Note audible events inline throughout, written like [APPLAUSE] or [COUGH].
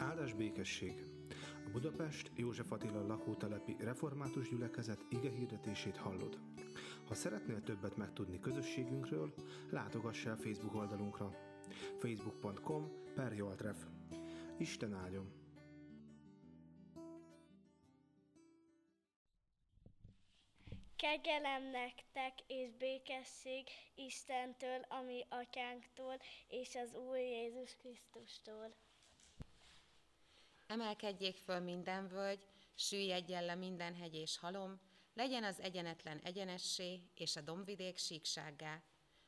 Áldás békesség! A Budapest József Attila lakótelepi református gyülekezet ige hirdetését hallod. Ha szeretnél többet megtudni közösségünkről, látogass el Facebook oldalunkra. facebook.com per Joltref. Isten áldjon! Kegyelem nektek és békesség Istentől, ami atyánktól és az Úr Jézus Krisztustól. Emelkedjék föl minden völgy, süllyedjen le minden hegy és halom, legyen az egyenetlen egyenessé, és a dombvidék síksággá,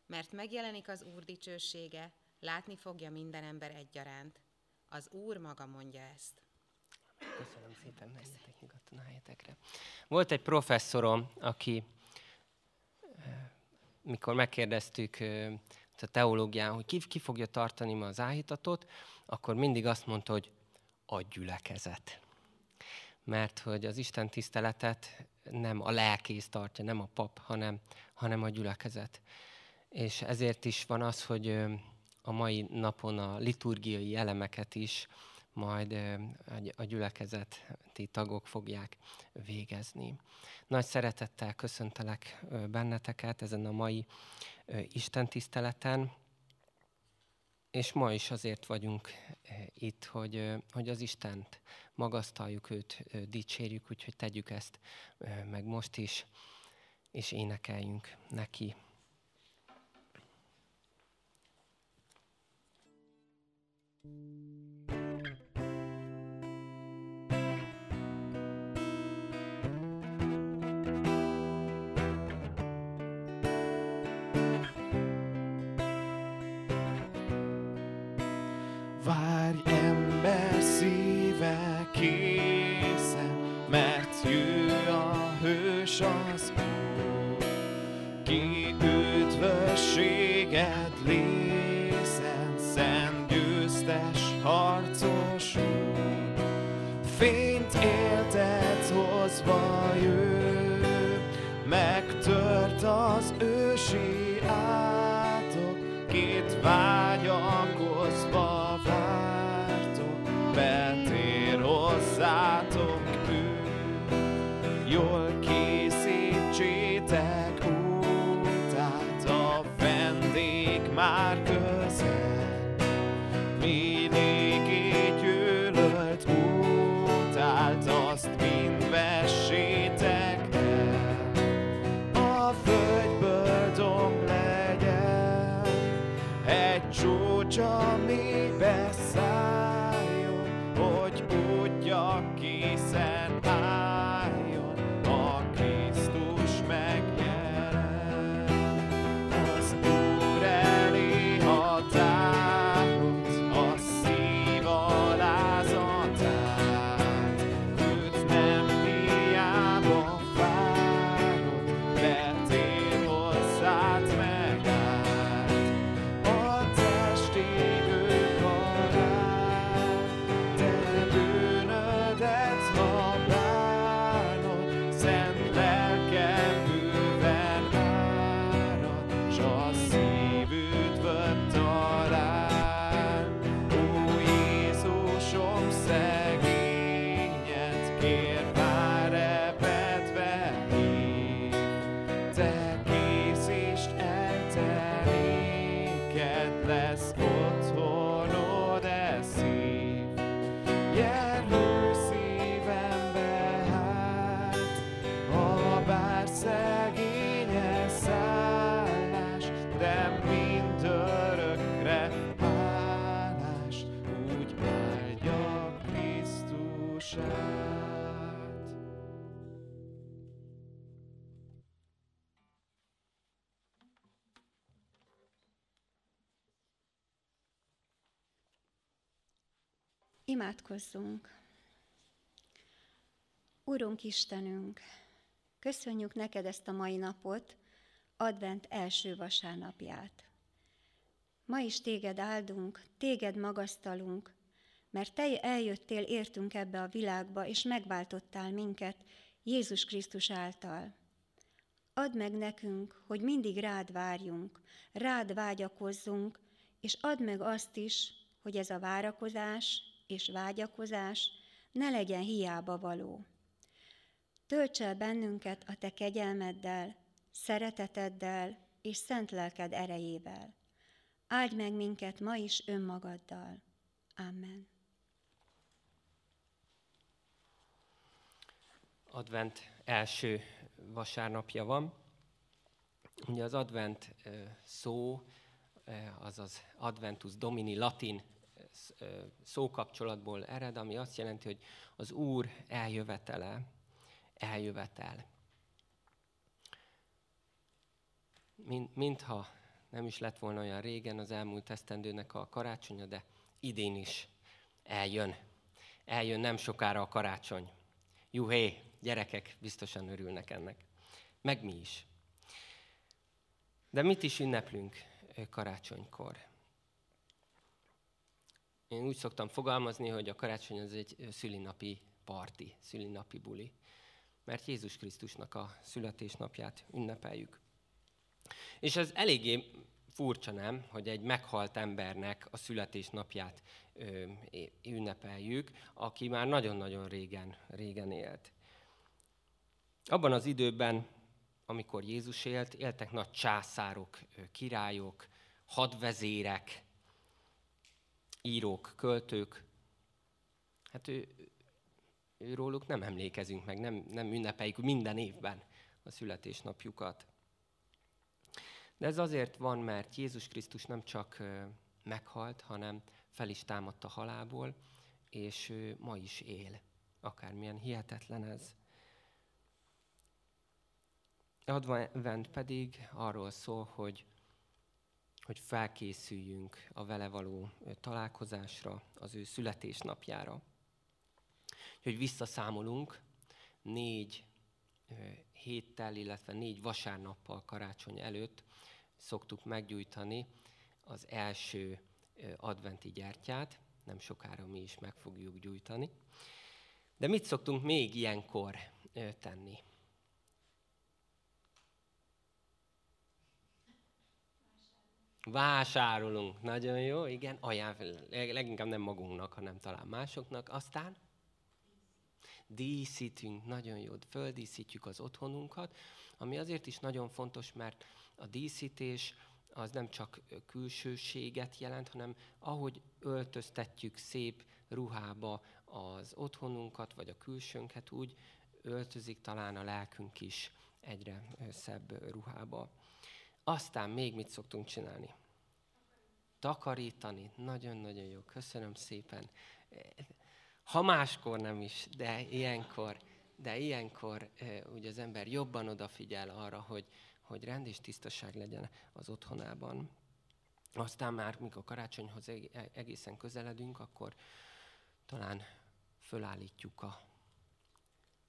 mert megjelenik az Úr dicsősége, látni fogja minden ember egyaránt. Az Úr maga mondja ezt. Köszönöm szépen, menjetek nyugodtan a helyetekre. Volt egy professzorom, aki, mikor megkérdeztük a teológián, hogy ki, ki fogja tartani ma az áhítatot, akkor mindig azt mondta, hogy a gyülekezet. Mert hogy az Isten tiszteletet nem a lelkész tartja, nem a pap, hanem, hanem a gyülekezet. És ezért is van az, hogy a mai napon a liturgiai elemeket is majd a gyülekezeti tagok fogják végezni. Nagy szeretettel köszöntelek benneteket ezen a mai Isten tiszteleten, és ma is azért vagyunk itt, hogy, hogy az Istent magasztaljuk őt, dicsérjük, úgyhogy tegyük ezt meg most is, és énekeljünk neki. készen, mert jő a hős az. Úr, ki üdvösséged lészen, szent győztes harcos. Úr, fényt éltet hozva Imádkozzunk! Urunk Istenünk, köszönjük neked ezt a mai napot, advent első vasárnapját. Ma is téged áldunk, téged magasztalunk, mert te eljöttél értünk ebbe a világba, és megváltottál minket Jézus Krisztus által. Add meg nekünk, hogy mindig rád várjunk, rád vágyakozzunk, és add meg azt is, hogy ez a várakozás és vágyakozás ne legyen hiába való. Tölts el bennünket a Te kegyelmeddel, szereteteddel és szent lelked erejével. Áldj meg minket ma is önmagaddal. Amen. Advent első vasárnapja van. Ugye az advent szó, az az adventus domini latin szókapcsolatból ered, ami azt jelenti, hogy az Úr eljövetele, eljövetel. Mint, mintha nem is lett volna olyan régen az elmúlt esztendőnek a karácsonya, de idén is eljön. Eljön nem sokára a karácsony. Juhé, gyerekek biztosan örülnek ennek. Meg mi is. De mit is ünneplünk karácsonykor? Én úgy szoktam fogalmazni, hogy a karácsony az egy szülinapi parti, szülinapi buli. Mert Jézus Krisztusnak a születésnapját ünnepeljük. És ez eléggé furcsa nem, hogy egy meghalt embernek a születésnapját ünnepeljük, aki már nagyon-nagyon régen, régen élt. Abban az időben, amikor Jézus élt, éltek nagy császárok, királyok, hadvezérek, írók, költők. Hát ő, őróluk nem emlékezünk meg, nem, nem ünnepeljük minden évben a születésnapjukat. De ez azért van, mert Jézus Krisztus nem csak meghalt, hanem fel is támadt a halálból, és ő ma is él. Akármilyen hihetetlen ez. Advent pedig arról szól, hogy, hogy felkészüljünk a vele való találkozásra, az ő születésnapjára. Hogy visszaszámolunk négy héttel, illetve négy vasárnappal karácsony előtt szoktuk meggyújtani az első adventi gyertyát, nem sokára mi is meg fogjuk gyújtani. De mit szoktunk még ilyenkor tenni? Vásárolunk, nagyon jó, igen, ajánl, leginkább nem magunknak, hanem talán másoknak. Aztán díszítünk, nagyon jó, földíszítjük az otthonunkat, ami azért is nagyon fontos, mert a díszítés az nem csak külsőséget jelent, hanem ahogy öltöztetjük szép ruhába az otthonunkat, vagy a külsőnket, úgy öltözik talán a lelkünk is egyre szebb ruhába. Aztán még mit szoktunk csinálni? Takarítani. Nagyon-nagyon jó. Köszönöm szépen. Ha máskor nem is, de ilyenkor, de ilyenkor ugye az ember jobban odafigyel arra, hogy, hogy rend és tisztaság legyen az otthonában. Aztán már, mikor karácsonyhoz e-, egészen közeledünk, akkor talán fölállítjuk a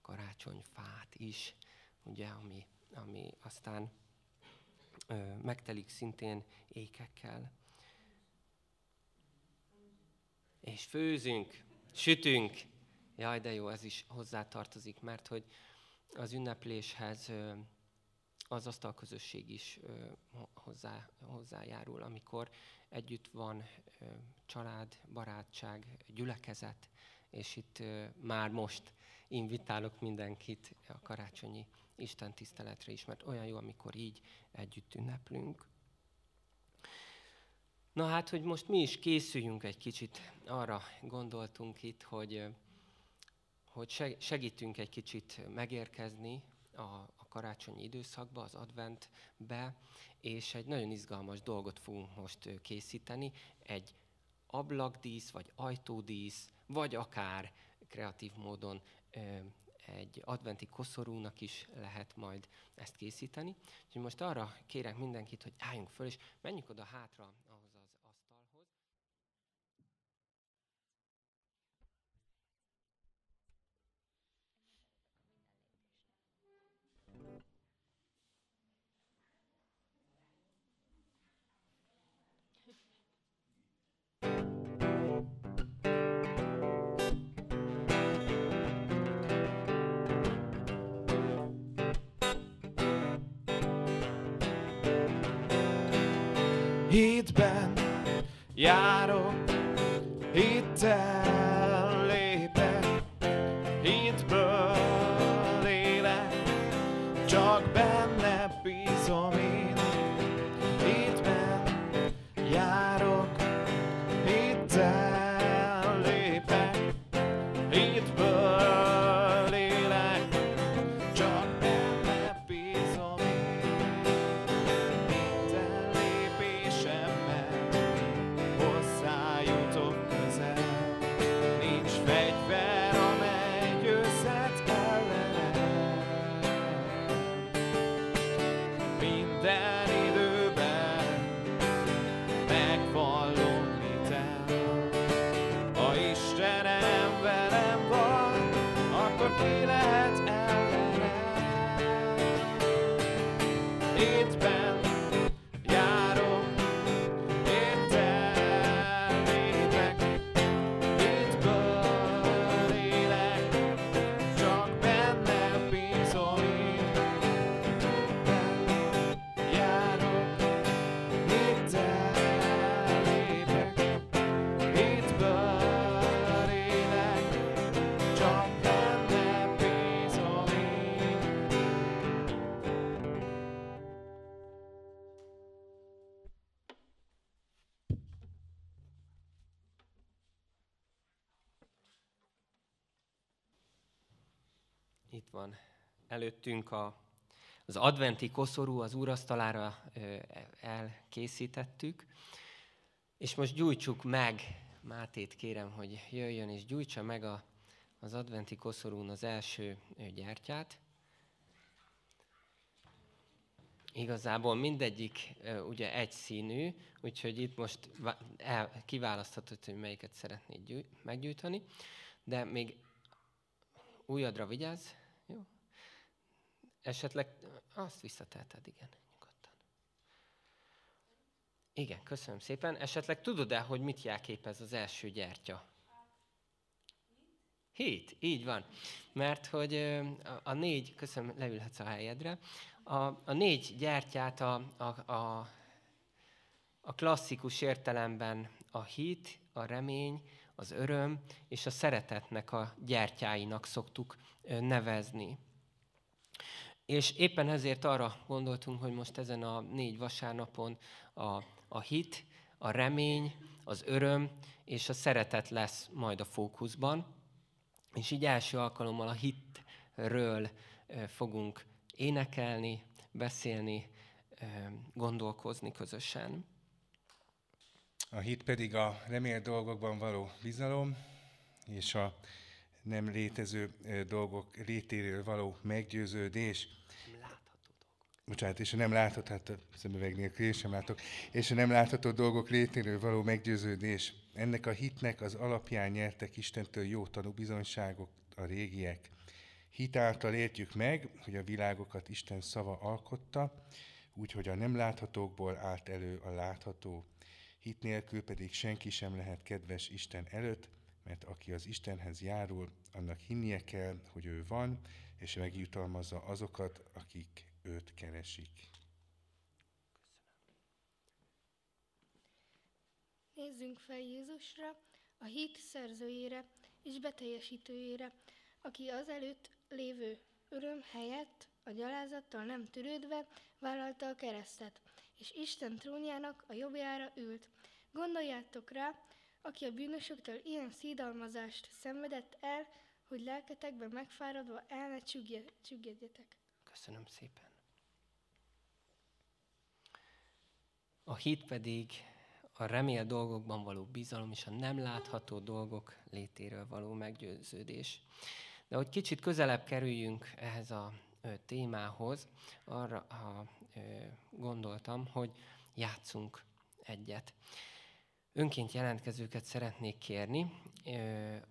karácsonyfát is, ugye, ami, ami aztán megtelik szintén ékekkel. És főzünk, sütünk. Jaj, de jó, ez is hozzátartozik, mert hogy az ünnepléshez az asztalközösség is hozzá, hozzájárul, amikor együtt van család, barátság, gyülekezet, és itt már most invitálok mindenkit a karácsonyi Isten tiszteletre is, mert olyan jó, amikor így együtt ünneplünk. Na hát, hogy most mi is készüljünk egy kicsit, arra gondoltunk itt, hogy, hogy segítünk egy kicsit megérkezni a, a karácsonyi időszakba, az adventbe, és egy nagyon izgalmas dolgot fogunk most készíteni, egy ablakdísz, vagy ajtódísz, vagy akár kreatív módon egy adventi koszorúnak is lehet majd ezt készíteni. Úgyhogy most arra kérek mindenkit, hogy álljunk föl, és menjünk oda hátra Hitben járok, I'm előttünk a, az adventi koszorú, az úrasztalára elkészítettük, és most gyújtsuk meg, Mátét kérem, hogy jöjjön és gyújtsa meg a, az adventi koszorún az első gyertyát. Igazából mindegyik ugye egy színű, úgyhogy itt most kiválaszthatod, hogy melyiket szeretnéd meggyújtani, de még újadra vigyázz, jó? Esetleg azt visszateheted, igen, nyugodtan. Igen, köszönöm szépen. Esetleg tudod-e, hogy mit jelképez az első gyertya? Hét, így van. Mert hogy a, a négy, köszönöm, leülhetsz a helyedre, a, a négy gyertyát a, a, a, a klasszikus értelemben a hit, a remény, az öröm és a szeretetnek a gyertyáinak szoktuk nevezni. És éppen ezért arra gondoltunk, hogy most ezen a négy vasárnapon a, a hit, a remény, az öröm és a szeretet lesz majd a fókuszban. És így első alkalommal a hitről fogunk énekelni, beszélni, gondolkozni közösen. A hit pedig a remélt dolgokban való bizalom, és a nem létező dolgok létéről való meggyőződés. Bocsánat, és a nem látható, hát a szemüveg nélkül én sem látok, és a nem látható dolgok létéről való meggyőződés. Ennek a hitnek az alapján nyertek Istentől jó tanúbizonyságok a régiek. Hit által értjük meg, hogy a világokat Isten szava alkotta, úgyhogy a nem láthatókból állt elő a látható. Hit nélkül pedig senki sem lehet kedves Isten előtt, mert aki az Istenhez járul, annak hinnie kell, hogy ő van, és megjutalmazza azokat, akik őt keresik. Nézzünk fel Jézusra, a hit szerzőjére és beteljesítőjére, aki az előtt lévő öröm helyett a gyalázattal nem törődve vállalta a keresztet, és Isten trónjának a jobbjára ült. Gondoljátok rá, aki a bűnösöktől ilyen szídalmazást szenvedett el, hogy lelketekben megfáradva el ne csüggedjetek. Köszönöm szépen. A hit pedig a remél dolgokban való bizalom és a nem látható dolgok létéről való meggyőződés. De hogy kicsit közelebb kerüljünk ehhez a témához, arra ha, gondoltam, hogy játszunk egyet. Önként jelentkezőket szeretnék kérni,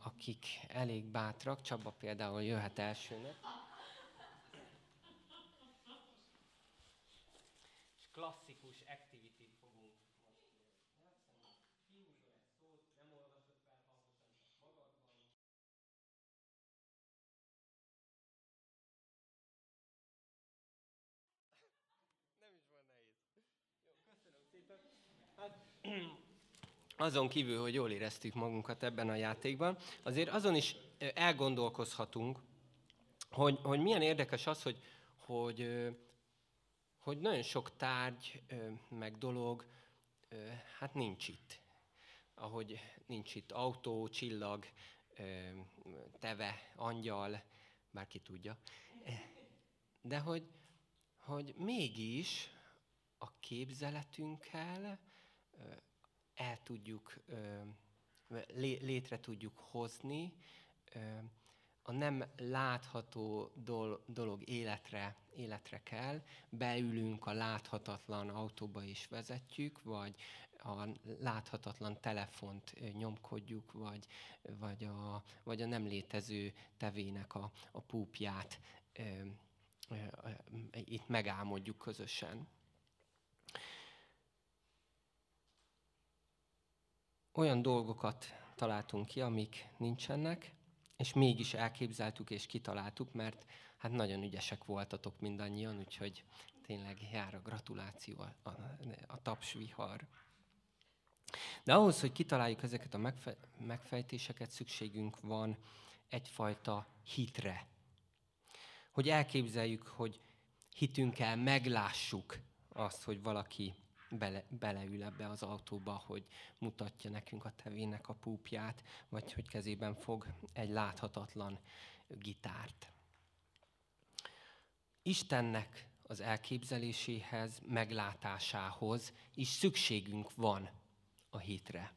akik elég bátrak, Csaba például jöhet elsőnek. És klasszikus activity fogunk azon kívül, hogy jól éreztük magunkat ebben a játékban, azért azon is elgondolkozhatunk, hogy, hogy milyen érdekes az, hogy, hogy, hogy nagyon sok tárgy, meg dolog, hát nincs itt. Ahogy nincs itt autó, csillag, teve, angyal, bárki tudja. De hogy, hogy mégis a képzeletünkkel el tudjuk, létre tudjuk hozni, a nem látható dolog életre, életre kell, beülünk a láthatatlan autóba és vezetjük, vagy a láthatatlan telefont nyomkodjuk, vagy, vagy, a, vagy a nem létező tevének a, a púpját itt megálmodjuk közösen. Olyan dolgokat találtunk ki, amik nincsenek, és mégis elképzeltük és kitaláltuk, mert hát nagyon ügyesek voltatok mindannyian, úgyhogy tényleg jár a gratuláció, a, a, a tapsvihar. De ahhoz, hogy kitaláljuk ezeket a megfe, megfejtéseket, szükségünk van egyfajta hitre. Hogy elképzeljük, hogy hitünkkel meglássuk azt, hogy valaki bele, beleül ebbe az autóba, hogy mutatja nekünk a tevének a púpját, vagy hogy kezében fog egy láthatatlan gitárt. Istennek az elképzeléséhez, meglátásához is szükségünk van a hitre.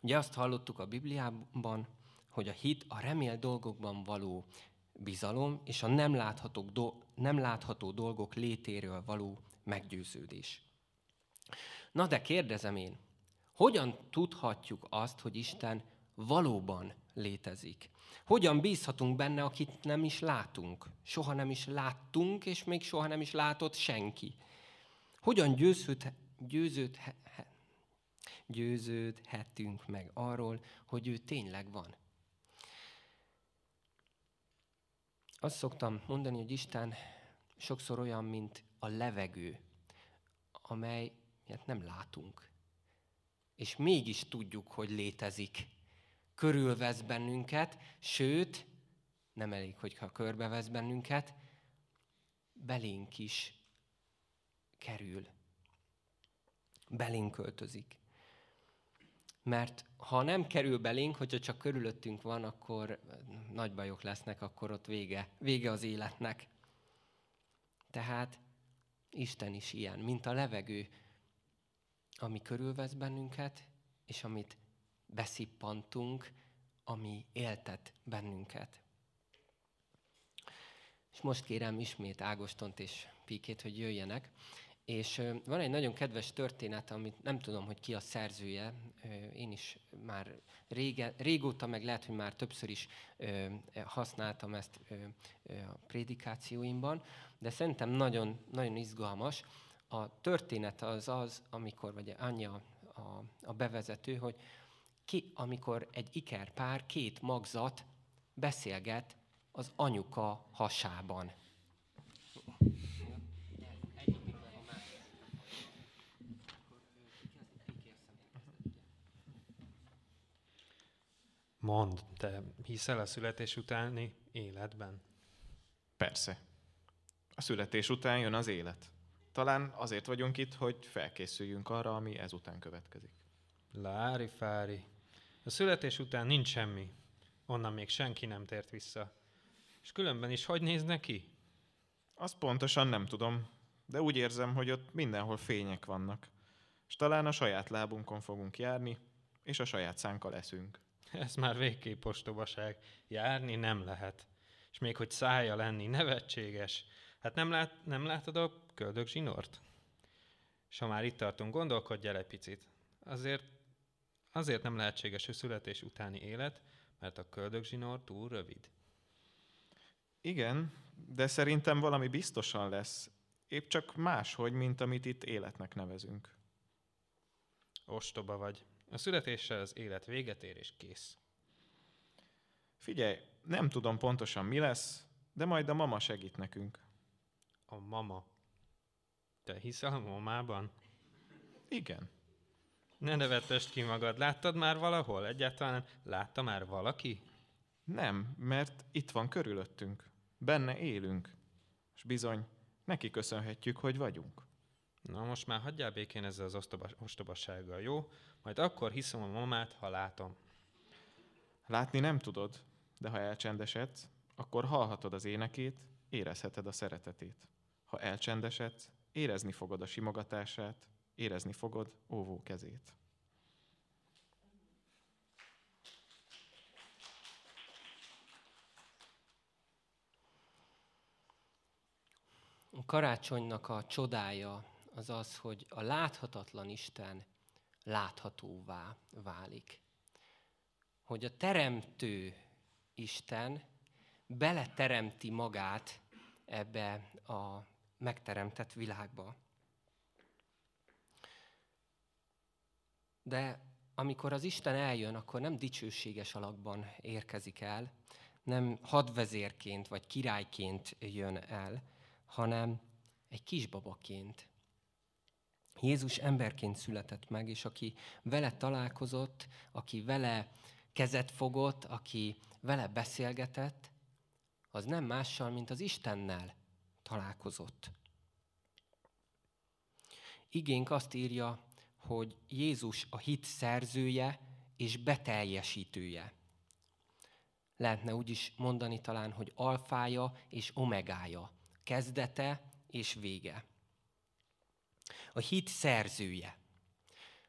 Ugye azt hallottuk a Bibliában, hogy a hit a remél dolgokban való bizalom és a nem látható, do- nem látható dolgok létéről való meggyőződés. Na de kérdezem én, hogyan tudhatjuk azt, hogy Isten valóban létezik? Hogyan bízhatunk benne, akit nem is látunk? Soha nem is láttunk, és még soha nem is látott senki. Hogyan győződ, győződ, győződhetünk meg arról, hogy ő tényleg van? Azt szoktam mondani, hogy Isten sokszor olyan, mint a levegő, amelyet nem látunk. És mégis tudjuk, hogy létezik. Körülvesz bennünket, sőt, nem elég, hogyha körbevesz bennünket, belénk is kerül. Belénk költözik. Mert ha nem kerül belénk, hogyha csak körülöttünk van, akkor nagy bajok lesznek, akkor ott vége, vége az életnek. Tehát Isten is ilyen, mint a levegő, ami körülvesz bennünket, és amit beszippantunk, ami éltet bennünket. És most kérem ismét Ágostont és Pikét, hogy jöjjenek, és van egy nagyon kedves történet, amit nem tudom, hogy ki a szerzője, én is már rége, régóta, meg lehet, hogy már többször is használtam ezt a prédikációimban, de szerintem nagyon, nagyon izgalmas. A történet az az, amikor, vagy anyja a, a bevezető, hogy ki, amikor egy ikerpár, két magzat beszélget az anyuka hasában. Mond, te hiszel a születés utáni életben? Persze. A születés után jön az élet. Talán azért vagyunk itt, hogy felkészüljünk arra, ami ezután következik. Lári fári. A születés után nincs semmi. Onnan még senki nem tért vissza. És különben is hogy néz neki? Azt pontosan nem tudom, de úgy érzem, hogy ott mindenhol fények vannak. És talán a saját lábunkon fogunk járni, és a saját szánkkal eszünk. [LAUGHS] Ez már végképp ostobaság. Járni nem lehet. És még hogy szája lenni, nevetséges. Hát nem, lát, nem látod a köldök zsinort? És ha már itt tartunk, gondolkodj el egy picit. Azért, azért nem lehetséges a születés utáni élet, mert a köldök zsinór túl rövid. Igen, de szerintem valami biztosan lesz. Épp csak máshogy, mint amit itt életnek nevezünk. Ostoba vagy. A születéssel az élet véget ér és kész. Figyelj, nem tudom pontosan mi lesz, de majd a mama segít nekünk. A mama? Te hiszel a mamában? Igen. Ne nevettest ki magad. Láttad már valahol? Egyáltalán látta már valaki? Nem, mert itt van körülöttünk. Benne élünk. És bizony, neki köszönhetjük, hogy vagyunk. Na most már hagyjál békén ezzel az ostobassággal, jó? Majd akkor hiszem a mamát, ha látom. Látni nem tudod, de ha elcsendesedsz, akkor hallhatod az énekét, érezheted a szeretetét. Ha elcsendesedsz, érezni fogod a simogatását, érezni fogod óvó kezét. A karácsonynak a csodája az az, hogy a láthatatlan Isten láthatóvá válik. Hogy a teremtő Isten beleteremti magát ebbe a megteremtett világba. De amikor az Isten eljön, akkor nem dicsőséges alakban érkezik el, nem hadvezérként vagy királyként jön el, hanem egy kisbabaként. Jézus emberként született meg, és aki vele találkozott, aki vele kezet fogott, aki vele beszélgetett, az nem mással, mint az Istennel találkozott. Igénk azt írja, hogy Jézus a hit szerzője és beteljesítője. lehetne úgy is mondani talán, hogy alfája és omegája, kezdete és vége. A hit szerzője.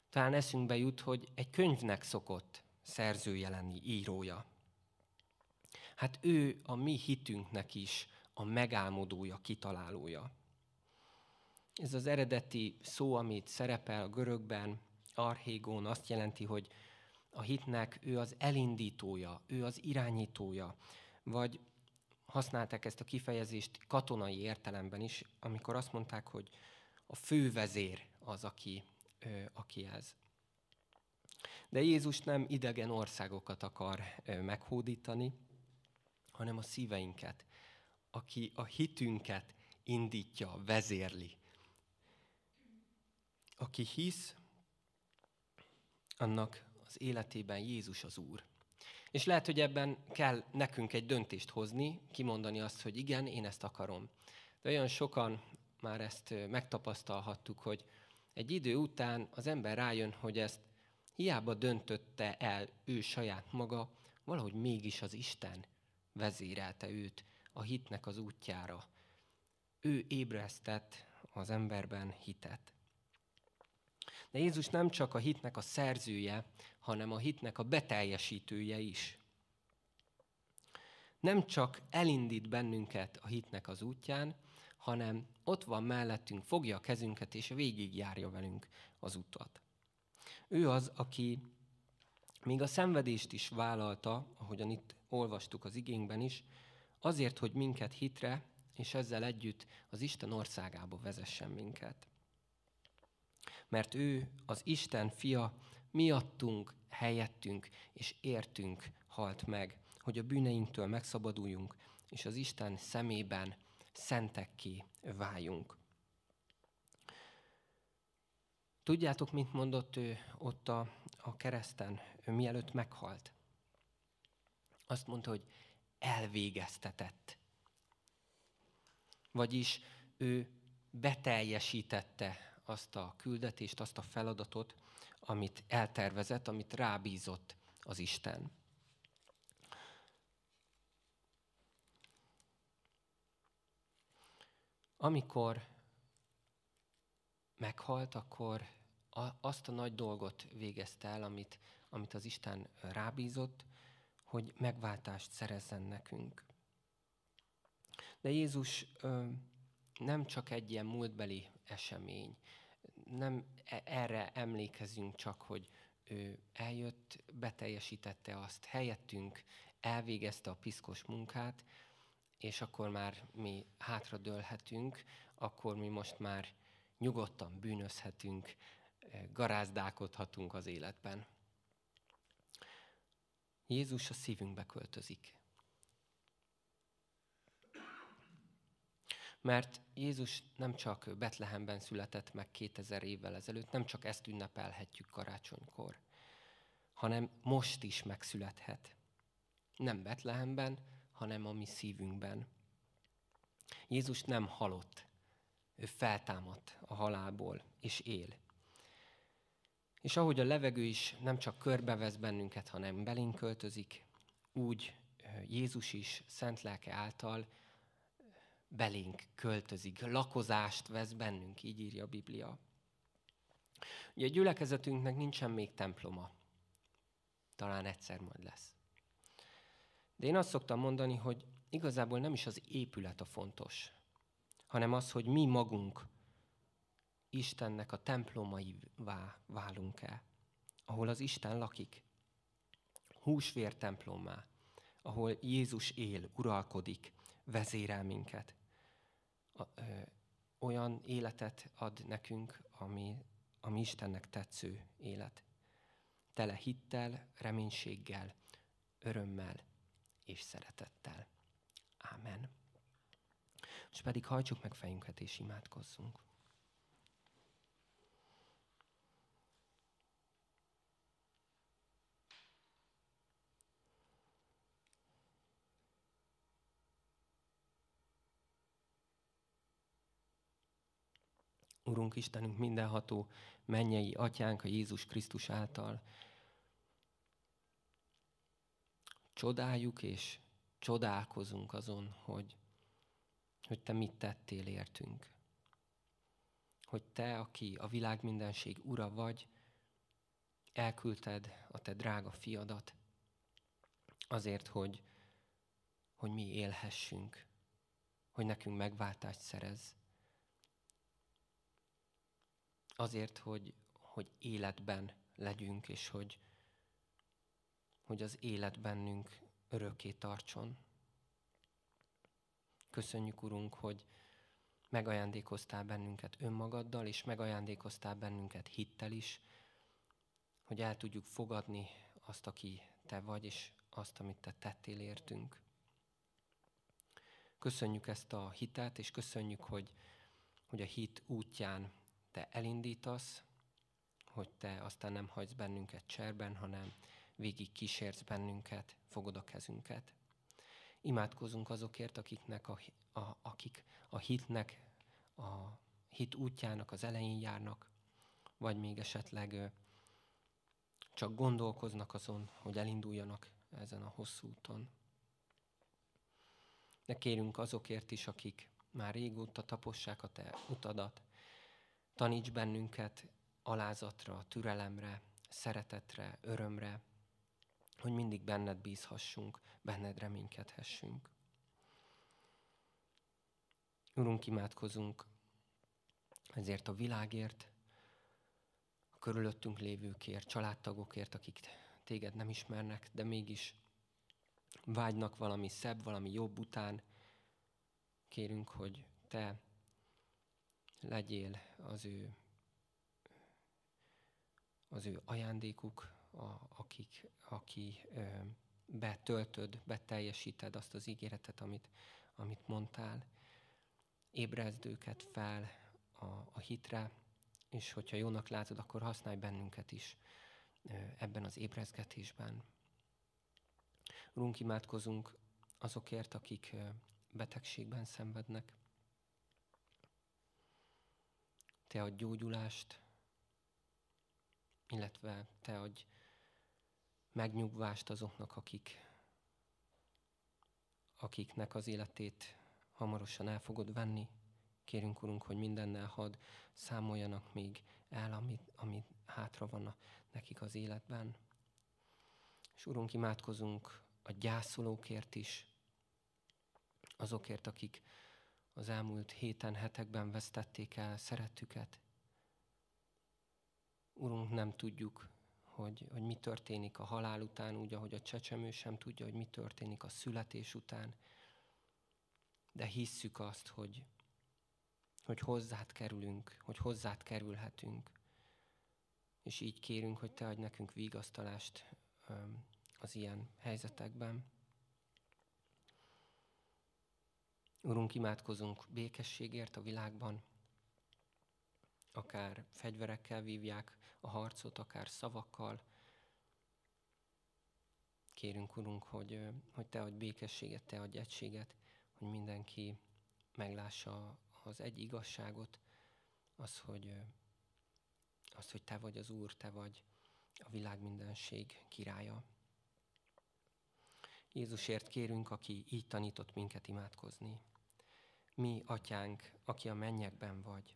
Talán eszünkbe jut, hogy egy könyvnek szokott szerzője lenni, írója. Hát ő a mi hitünknek is a megálmodója, kitalálója. Ez az eredeti szó, amit szerepel a görögben, archégón, azt jelenti, hogy a hitnek ő az elindítója, ő az irányítója. Vagy használták ezt a kifejezést katonai értelemben is, amikor azt mondták, hogy a fővezér az, aki, aki ez. De Jézus nem idegen országokat akar meghódítani, hanem a szíveinket, aki a hitünket indítja, vezérli. Aki hisz, annak az életében Jézus az Úr. És lehet, hogy ebben kell nekünk egy döntést hozni, kimondani azt, hogy igen, én ezt akarom. De olyan sokan már ezt megtapasztalhattuk, hogy egy idő után az ember rájön, hogy ezt hiába döntötte el ő saját maga, valahogy mégis az Isten vezérelte őt a hitnek az útjára. Ő ébresztett az emberben hitet. De Jézus nem csak a hitnek a szerzője, hanem a hitnek a beteljesítője is. Nem csak elindít bennünket a hitnek az útján, hanem ott van mellettünk, fogja a kezünket és végigjárja velünk az utat. Ő az, aki még a szenvedést is vállalta, ahogyan itt olvastuk az igénkben is, azért, hogy minket hitre, és ezzel együtt az Isten országába vezessen minket. Mert ő, az Isten fia, miattunk, helyettünk és értünk halt meg, hogy a bűneinktől megszabaduljunk, és az Isten szemében szentekké váljunk. Tudjátok, mint mondott ő ott a, a kereszten, ő mielőtt meghalt? Azt mondta, hogy elvégeztetett. Vagyis ő beteljesítette azt a küldetést, azt a feladatot, amit eltervezett, amit rábízott az Isten. Amikor meghalt, akkor azt a nagy dolgot végezte el, amit, amit az Isten rábízott, hogy megváltást szerezzen nekünk. De Jézus nem csak egy ilyen múltbeli esemény, nem e, erre emlékezünk csak, hogy ő eljött, beteljesítette azt helyettünk, elvégezte a piszkos munkát, és akkor már mi hátradőlhetünk, akkor mi most már nyugodtan bűnözhetünk, garázdálkodhatunk az életben. Jézus a szívünkbe költözik. Mert Jézus nem csak Betlehemben született meg 2000 évvel ezelőtt, nem csak ezt ünnepelhetjük karácsonykor, hanem most is megszülethet. Nem Betlehemben, hanem a mi szívünkben. Jézus nem halott, ő feltámadt a halálból, és él. És ahogy a levegő is nem csak körbevesz bennünket, hanem belénk költözik, úgy Jézus is szent lelke által belénk költözik, lakozást vesz bennünk, így írja a Biblia. Ugye a gyülekezetünknek nincsen még temploma. Talán egyszer majd lesz. De én azt szoktam mondani, hogy igazából nem is az épület a fontos, hanem az, hogy mi magunk Istennek a templomaivá válunk el, ahol az Isten lakik. Húsvér templommá, ahol Jézus él, uralkodik, vezérel minket. A, ö, olyan életet ad nekünk, ami, ami Istennek tetsző élet. Tele hittel, reménységgel, örömmel és szeretettel. Ámen. És pedig hajtsuk meg fejünket és imádkozzunk. Urunk Istenünk mindenható mennyei atyánk a Jézus Krisztus által. Csodáljuk és csodálkozunk azon, hogy, hogy te mit tettél értünk. Hogy te, aki a világ mindenség ura vagy, elküldted a te drága fiadat azért, hogy, hogy mi élhessünk, hogy nekünk megváltást szerez. Azért, hogy, hogy életben legyünk, és hogy, hogy az élet bennünk örökké tartson. Köszönjük, Urunk, hogy megajándékoztál bennünket önmagaddal, és megajándékoztál bennünket hittel is, hogy el tudjuk fogadni azt, aki Te vagy, és azt, amit Te tettél értünk. Köszönjük ezt a hitet, és köszönjük, hogy, hogy a hit útján Te elindítasz, hogy Te aztán nem hagysz bennünket cserben, hanem végig kísérsz bennünket, fogod a kezünket. Imádkozunk azokért, akiknek a, a, akik a hitnek, a hit útjának az elején járnak, vagy még esetleg csak gondolkoznak azon, hogy elinduljanak ezen a hosszú úton. De kérünk azokért is, akik már régóta tapossák a Te utadat. Taníts bennünket alázatra, türelemre, szeretetre, örömre, hogy mindig benned bízhassunk, benned reménykedhessünk. Urunk, imádkozunk ezért a világért, a körülöttünk lévőkért, családtagokért, akik téged nem ismernek, de mégis vágynak valami szebb, valami jobb után. Kérünk, hogy te legyél az ő, az ő ajándékuk, a, akik, aki betöltöd, beteljesíted azt az ígéretet, amit, amit mondtál. Ébrezd őket fel a, a hitre, és hogyha jónak látod, akkor használj bennünket is ebben az ébrezgetésben. Urunk, imádkozunk azokért, akik betegségben szenvednek. Te adj gyógyulást, illetve Te adj megnyugvást azoknak, akik, akiknek az életét hamarosan el fogod venni. Kérünk, Urunk, hogy mindennel had számoljanak még el, amit, amit hátra van nekik az életben. És Urunk, imádkozunk a gyászolókért is, azokért, akik az elmúlt héten, hetekben vesztették el szerettüket. Urunk, nem tudjuk, hogy, hogy mi történik a halál után, úgy, ahogy a csecsemő sem tudja, hogy mi történik a születés után. De hisszük azt, hogy, hogy hozzád kerülünk, hogy hozzád kerülhetünk. És így kérünk, hogy te adj nekünk vigasztalást az ilyen helyzetekben. Urunk, imádkozunk békességért a világban, akár fegyverekkel vívják a harcot, akár szavakkal. Kérünk, Urunk, hogy, hogy Te adj békességet, Te adj egységet, hogy mindenki meglássa az egy igazságot, az, hogy, az, hogy Te vagy az Úr, Te vagy a világ mindenség királya. Jézusért kérünk, aki így tanított minket imádkozni. Mi, atyánk, aki a mennyekben vagy,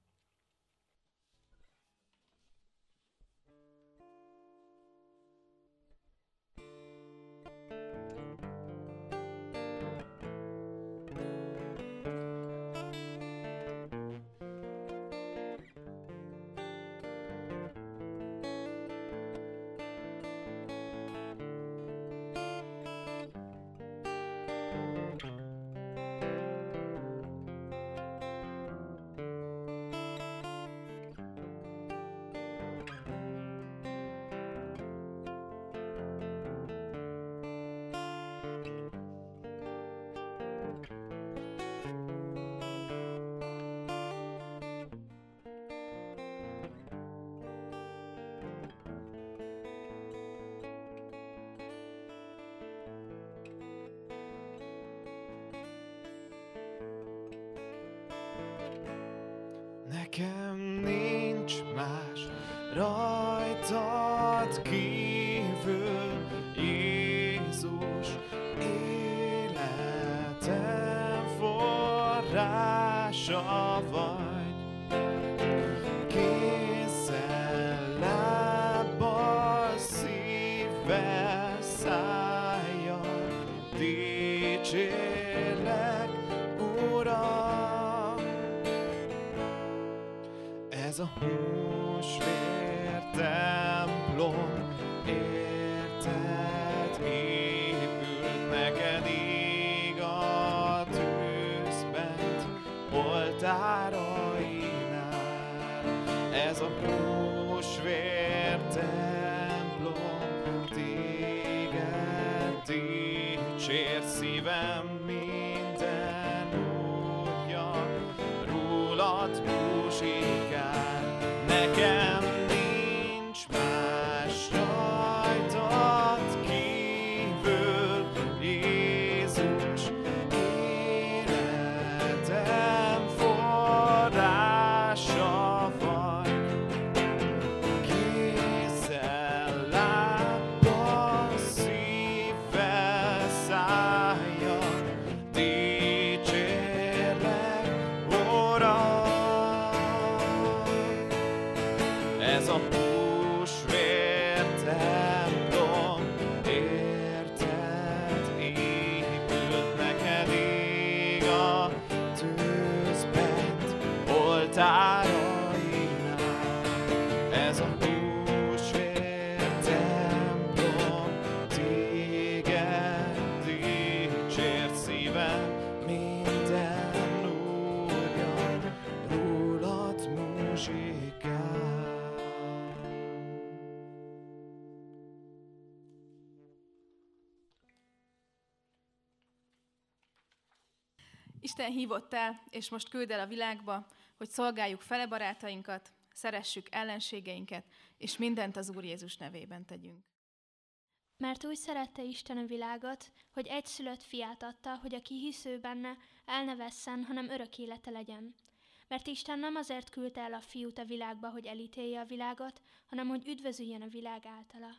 Forrása vagy. Készen lábbal, szívvel, szájjal, dicsérlek, Uram. Ez a húsvér Ez a Isten hívott el, és most küld el a világba, hogy szolgáljuk fele barátainkat, szeressük ellenségeinket, és mindent az Úr Jézus nevében tegyünk. Mert úgy szerette Isten a világot, hogy egyszülött fiát adta, hogy aki hisző benne, el ne vesszen, hanem örök élete legyen. Mert Isten nem azért küldte el a fiút a világba, hogy elítélje a világot, hanem hogy üdvözüljön a világ általa.